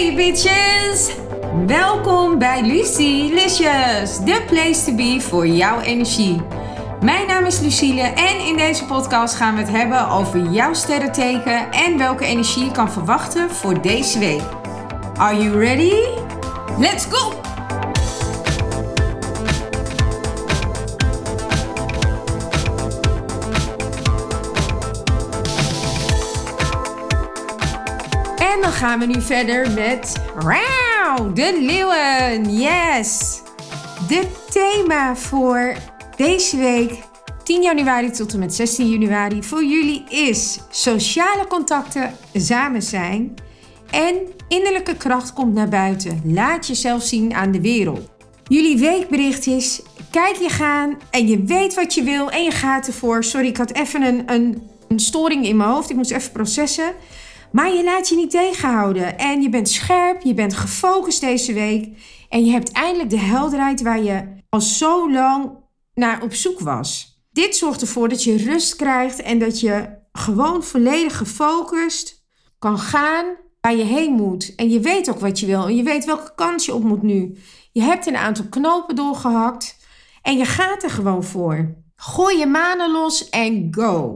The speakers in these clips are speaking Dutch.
Hey bitches! Welkom bij Lucie Licious, the place to be voor jouw energie. Mijn naam is Lucille en in deze podcast gaan we het hebben over jouw sterrenteken en welke energie je kan verwachten voor deze week. Are you ready? Let's go! Dan gaan we nu verder met Rauw, de leeuwen. Yes! De thema voor deze week, 10 januari tot en met 16 januari, voor jullie is sociale contacten, samen zijn en innerlijke kracht komt naar buiten. Laat jezelf zien aan de wereld. Jullie weekbericht is: kijk je gaan en je weet wat je wil en je gaat ervoor. Sorry, ik had even een, een, een storing in mijn hoofd. Ik moest even processen. Maar je laat je niet tegenhouden. En je bent scherp, je bent gefocust deze week. En je hebt eindelijk de helderheid waar je al zo lang naar op zoek was. Dit zorgt ervoor dat je rust krijgt en dat je gewoon volledig gefocust kan gaan waar je heen moet. En je weet ook wat je wil en je weet welke kant je op moet nu. Je hebt een aantal knopen doorgehakt en je gaat er gewoon voor. Gooi je manen los en go.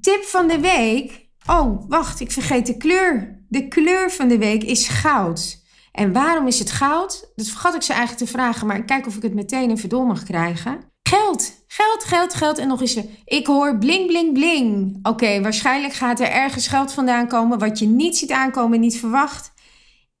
Tip van de week Oh, wacht, ik vergeet de kleur. De kleur van de week is goud. En waarom is het goud? Dat vergat ik ze eigenlijk te vragen, maar ik kijk of ik het meteen even door mag krijgen. Geld, geld, geld, geld. En nog eens, ik hoor bling, bling, bling. Oké, waarschijnlijk gaat er ergens geld vandaan komen wat je niet ziet aankomen en niet verwacht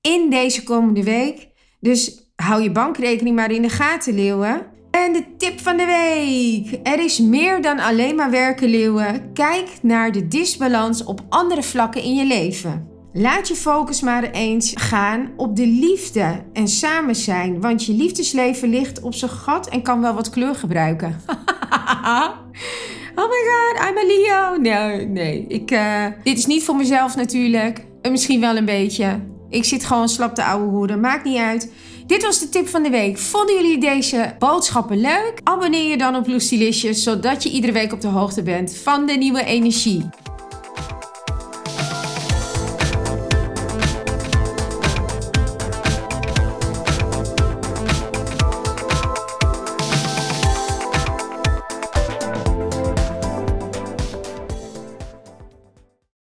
in deze komende week. Dus hou je bankrekening maar in de gaten, leeuwen. En de tip van de week. Er is meer dan alleen maar werken, leeuwen. Kijk naar de disbalans op andere vlakken in je leven. Laat je focus maar eens gaan op de liefde en samen zijn. Want je liefdesleven ligt op zijn gat en kan wel wat kleur gebruiken. oh my god, I'm a Leo. Nee, nee. Ik, uh, dit is niet voor mezelf natuurlijk. Misschien wel een beetje. Ik zit gewoon slap de oude hoeren. Maakt niet uit. Dit was de tip van de week. Vonden jullie deze boodschappen leuk? Abonneer je dan op Lucilicious, zodat je iedere week op de hoogte bent van de nieuwe energie.